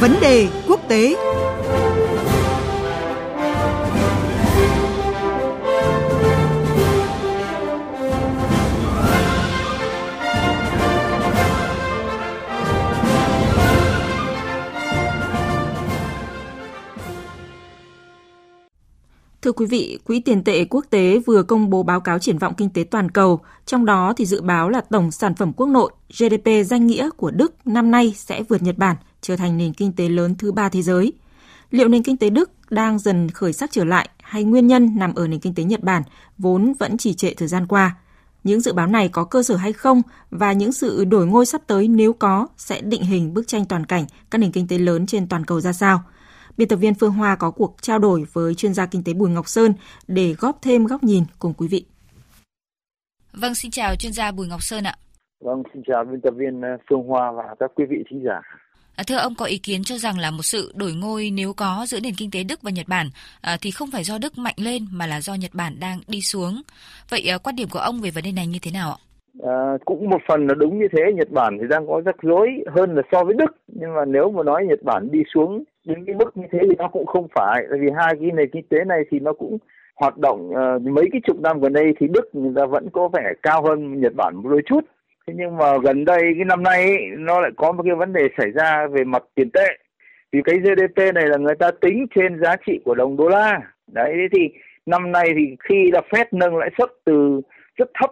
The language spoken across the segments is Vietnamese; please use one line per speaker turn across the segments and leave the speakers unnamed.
Vấn đề quốc tế. Thưa quý vị, Quỹ tiền tệ quốc tế vừa công bố báo cáo triển vọng kinh tế toàn cầu, trong đó thì dự báo là tổng sản phẩm quốc nội GDP danh nghĩa của Đức năm nay sẽ vượt Nhật Bản, trở thành nền kinh tế lớn thứ ba thế giới. Liệu nền kinh tế Đức đang dần khởi sắc trở lại hay nguyên nhân nằm ở nền kinh tế Nhật Bản vốn vẫn trì trệ thời gian qua? Những dự báo này có cơ sở hay không và những sự đổi ngôi sắp tới nếu có sẽ định hình bức tranh toàn cảnh các nền kinh tế lớn trên toàn cầu ra sao? Biên tập viên Phương Hoa có cuộc trao đổi với chuyên gia kinh tế Bùi Ngọc Sơn để góp thêm góc nhìn cùng quý vị.
Vâng, xin chào chuyên gia Bùi Ngọc Sơn ạ.
Vâng, xin chào biên tập viên ờ, Phương Hoa và các quý vị thính giả.
À, thưa ông có ý kiến cho rằng là một sự đổi ngôi nếu có giữa nền kinh tế Đức và Nhật Bản à, thì không phải do Đức mạnh lên mà là do Nhật Bản đang đi xuống. Vậy à, quan điểm của ông về vấn đề này như thế nào ạ?
À, cũng một phần là đúng như thế Nhật Bản thì đang có rắc rối hơn là so với Đức nhưng mà nếu mà nói Nhật Bản đi xuống đến cái mức như thế thì nó cũng không phải tại vì hai cái nền kinh tế này thì nó cũng hoạt động uh, mấy cái chục năm gần đây thì Đức người ta vẫn có vẻ cao hơn Nhật Bản một đôi chút thế nhưng mà gần đây cái năm nay ấy, nó lại có một cái vấn đề xảy ra về mặt tiền tệ. Vì cái GDP này là người ta tính trên giá trị của đồng đô la. Đấy thì năm nay thì khi là Fed nâng lãi suất từ rất thấp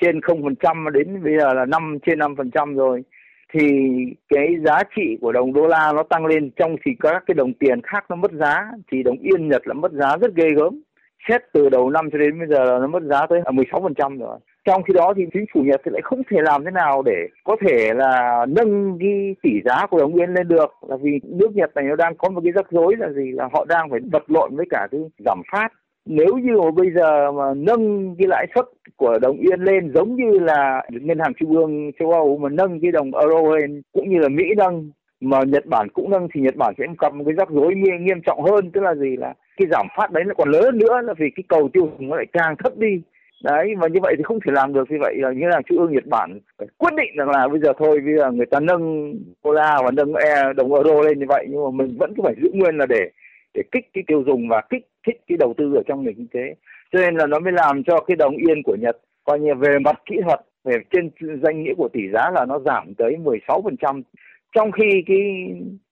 trên không phần trăm đến bây giờ là năm trên năm phần trăm rồi thì cái giá trị của đồng đô la nó tăng lên. Trong thì các cái đồng tiền khác nó mất giá thì đồng yên Nhật là mất giá rất ghê gớm. Xét từ đầu năm cho đến bây giờ là nó mất giá tới 16% rồi trong khi đó thì chính phủ Nhật thì lại không thể làm thế nào để có thể là nâng cái tỷ giá của đồng yên lên được. Là vì nước Nhật này nó đang có một cái rắc rối là gì? Là họ đang phải vật lộn với cả cái giảm phát. Nếu như mà bây giờ mà nâng cái lãi suất của đồng yên lên giống như là ngân hàng trung ương châu Âu mà nâng cái đồng euro lên cũng như là Mỹ nâng mà Nhật Bản cũng nâng thì Nhật Bản sẽ gặp một cái rắc rối nghiêm, nghiêm trọng hơn. Tức là gì? Là cái giảm phát đấy nó còn lớn nữa là vì cái cầu tiêu dùng nó lại càng thấp đi đấy và như vậy thì không thể làm được như vậy là như là trung ương Nhật Bản phải quyết định rằng là bây giờ thôi bây giờ người ta nâng đô la và nâng e đồng euro lên như vậy nhưng mà mình vẫn cứ phải giữ nguyên là để để kích cái tiêu dùng và kích thích cái đầu tư ở trong nền kinh tế. Cho nên là nó mới làm cho cái đồng yên của Nhật coi như về mặt kỹ thuật về trên danh nghĩa của tỷ giá là nó giảm tới 16% trong khi cái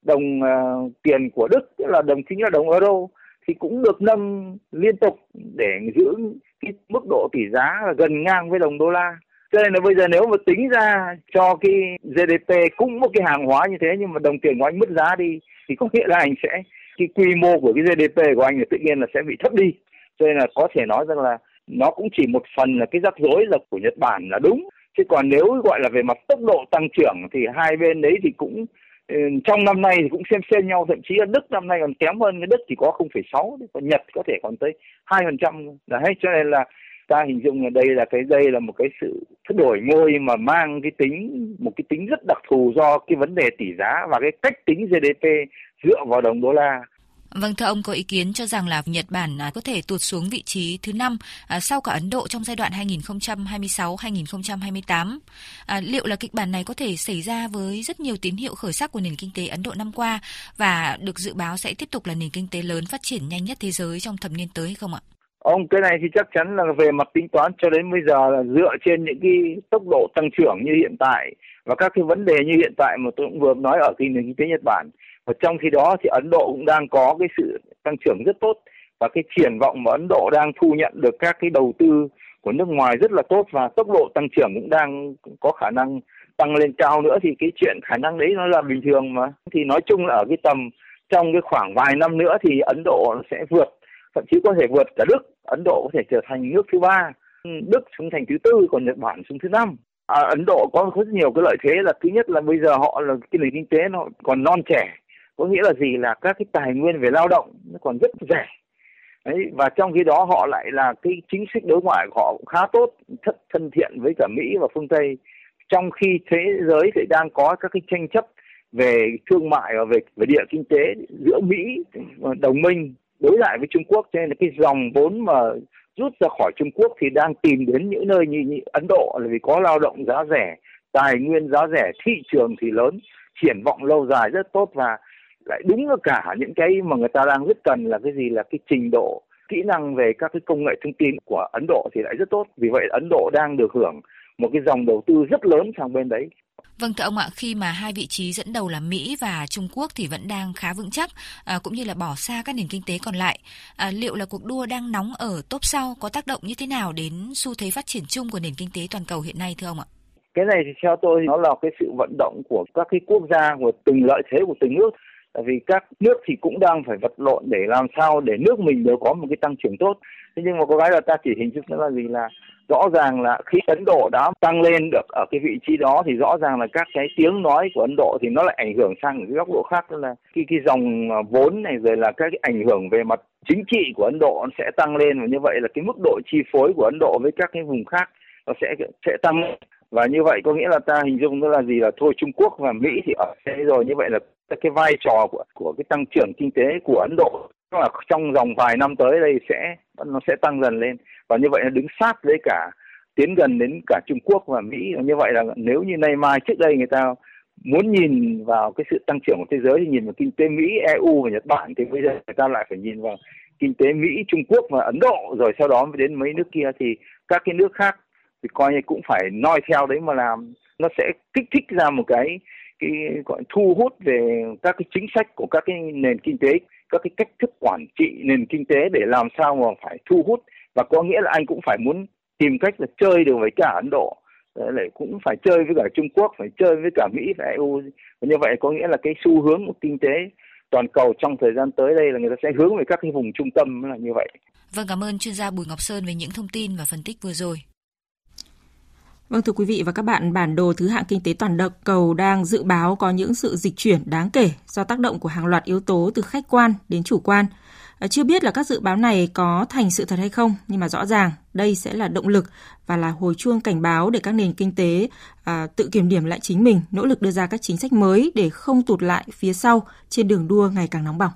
đồng uh, tiền của Đức tức là đồng chính là đồng euro thì cũng được nâng liên tục để giữ cái mức độ tỷ giá là gần ngang với đồng đô la. Cho nên là bây giờ nếu mà tính ra cho cái GDP cũng một cái hàng hóa như thế, nhưng mà đồng tiền của anh mất giá đi, thì có nghĩa là anh sẽ, cái quy mô của cái GDP của anh là tự nhiên là sẽ bị thấp đi. Cho nên là có thể nói rằng là nó cũng chỉ một phần là cái rắc rối là của Nhật Bản là đúng. Chứ còn nếu gọi là về mặt tốc độ tăng trưởng thì hai bên đấy thì cũng Ừ, trong năm nay thì cũng xem xem nhau thậm chí là Đức năm nay còn kém hơn cái Đức chỉ có 0,6 còn Nhật có thể còn tới 2% là hết cho nên là ta hình dung là đây là cái đây là một cái sự đổi ngôi mà mang cái tính một cái tính rất đặc thù do cái vấn đề tỷ giá và cái cách tính GDP dựa vào đồng đô la.
Vâng, thưa ông có ý kiến cho rằng là Nhật Bản à, có thể tụt xuống vị trí thứ năm à, sau cả Ấn Độ trong giai đoạn 2026-2028. À, liệu là kịch bản này có thể xảy ra với rất nhiều tín hiệu khởi sắc của nền kinh tế Ấn Độ năm qua và được dự báo sẽ tiếp tục là nền kinh tế lớn phát triển nhanh nhất thế giới trong thập niên tới hay không ạ?
Ông cái này thì chắc chắn là về mặt tính toán cho đến bây giờ là dựa trên những cái tốc độ tăng trưởng như hiện tại và các cái vấn đề như hiện tại mà tôi cũng vừa nói ở cái nền kinh tế Nhật Bản và trong khi đó thì Ấn Độ cũng đang có cái sự tăng trưởng rất tốt và cái triển vọng mà Ấn Độ đang thu nhận được các cái đầu tư của nước ngoài rất là tốt và tốc độ tăng trưởng cũng đang có khả năng tăng lên cao nữa thì cái chuyện khả năng đấy nó là bình thường mà. Thì nói chung là ở cái tầm trong cái khoảng vài năm nữa thì Ấn Độ sẽ vượt thậm chí có thể vượt cả Đức. Ấn Độ có thể trở thành nước thứ ba Đức xuống thành thứ tư còn Nhật Bản xuống thứ năm. À, Ấn Độ có rất nhiều cái lợi thế là thứ nhất là bây giờ họ là cái nền kinh tế nó còn non trẻ có nghĩa là gì? Là các cái tài nguyên về lao động nó còn rất rẻ. Đấy, và trong khi đó họ lại là cái chính sách đối ngoại của họ cũng khá tốt thân, thân thiện với cả Mỹ và phương Tây. Trong khi thế giới thì đang có các cái tranh chấp về thương mại và về về địa kinh tế giữa Mỹ đồng minh đối lại với Trung Quốc. Cho nên là cái dòng vốn mà rút ra khỏi Trung Quốc thì đang tìm đến những nơi như, như Ấn Độ là vì có lao động giá rẻ tài nguyên giá rẻ thị trường thì lớn triển vọng lâu dài rất tốt. Và lại đúng là cả những cái mà người ta đang rất cần là cái gì là cái trình độ kỹ năng về các cái công nghệ thông tin của Ấn Độ thì lại rất tốt. Vì vậy Ấn Độ đang được hưởng một cái dòng đầu tư rất lớn sang bên đấy.
Vâng thưa ông ạ, khi mà hai vị trí dẫn đầu là Mỹ và Trung Quốc thì vẫn đang khá vững chắc, à, cũng như là bỏ xa các nền kinh tế còn lại. À, liệu là cuộc đua đang nóng ở top sau có tác động như thế nào đến xu thế phát triển chung của nền kinh tế toàn cầu hiện nay thưa ông ạ?
Cái này thì theo tôi nó là cái sự vận động của các cái quốc gia của từng lợi thế của từng nước. Tại vì các nước thì cũng đang phải vật lộn để làm sao để nước mình đều có một cái tăng trưởng tốt. Thế nhưng mà có cái là ta chỉ hình dung nó là gì là rõ ràng là khi Ấn Độ đã tăng lên được ở cái vị trí đó thì rõ ràng là các cái tiếng nói của Ấn Độ thì nó lại ảnh hưởng sang cái góc độ khác đó là khi cái dòng à, vốn này rồi là các cái ảnh hưởng về mặt chính trị của Ấn Độ nó sẽ tăng lên và như vậy là cái mức độ chi phối của Ấn Độ với các cái vùng khác nó sẽ sẽ tăng và như vậy có nghĩa là ta hình dung nó là gì là thôi Trung Quốc và Mỹ thì ở thế rồi, như vậy là cái vai trò của của cái tăng trưởng kinh tế của Ấn Độ. Là trong vòng vài năm tới đây sẽ nó sẽ tăng dần lên. Và như vậy nó đứng sát với cả tiến gần đến cả Trung Quốc và Mỹ. Và như vậy là nếu như nay mai trước đây người ta muốn nhìn vào cái sự tăng trưởng của thế giới thì nhìn vào kinh tế Mỹ, EU và Nhật Bản thì bây giờ người ta lại phải nhìn vào kinh tế Mỹ, Trung Quốc và Ấn Độ. Rồi sau đó mới đến mấy nước kia. Thì các cái nước khác thì coi như cũng phải noi theo đấy mà làm nó sẽ kích thích ra một cái cái, gọi, thu hút về các cái chính sách của các cái nền kinh tế, các cái cách thức quản trị nền kinh tế để làm sao mà phải thu hút và có nghĩa là anh cũng phải muốn tìm cách là chơi được với cả Ấn Độ ờ, lại cũng phải chơi với cả Trung Quốc, phải chơi với cả Mỹ và EU và như vậy có nghĩa là cái xu hướng của kinh tế toàn cầu trong thời gian tới đây là người ta sẽ hướng về các cái vùng trung tâm là như vậy.
Vâng cảm ơn chuyên gia Bùi Ngọc Sơn về những thông tin và phân tích vừa rồi.
Vâng thưa quý vị và các bạn, bản đồ thứ hạng kinh tế toàn cầu đang dự báo có những sự dịch chuyển đáng kể do tác động của hàng loạt yếu tố từ khách quan đến chủ quan. À, chưa biết là các dự báo này có thành sự thật hay không, nhưng mà rõ ràng đây sẽ là động lực và là hồi chuông cảnh báo để các nền kinh tế à, tự kiểm điểm lại chính mình, nỗ lực đưa ra các chính sách mới để không tụt lại phía sau trên đường đua ngày càng nóng bỏng.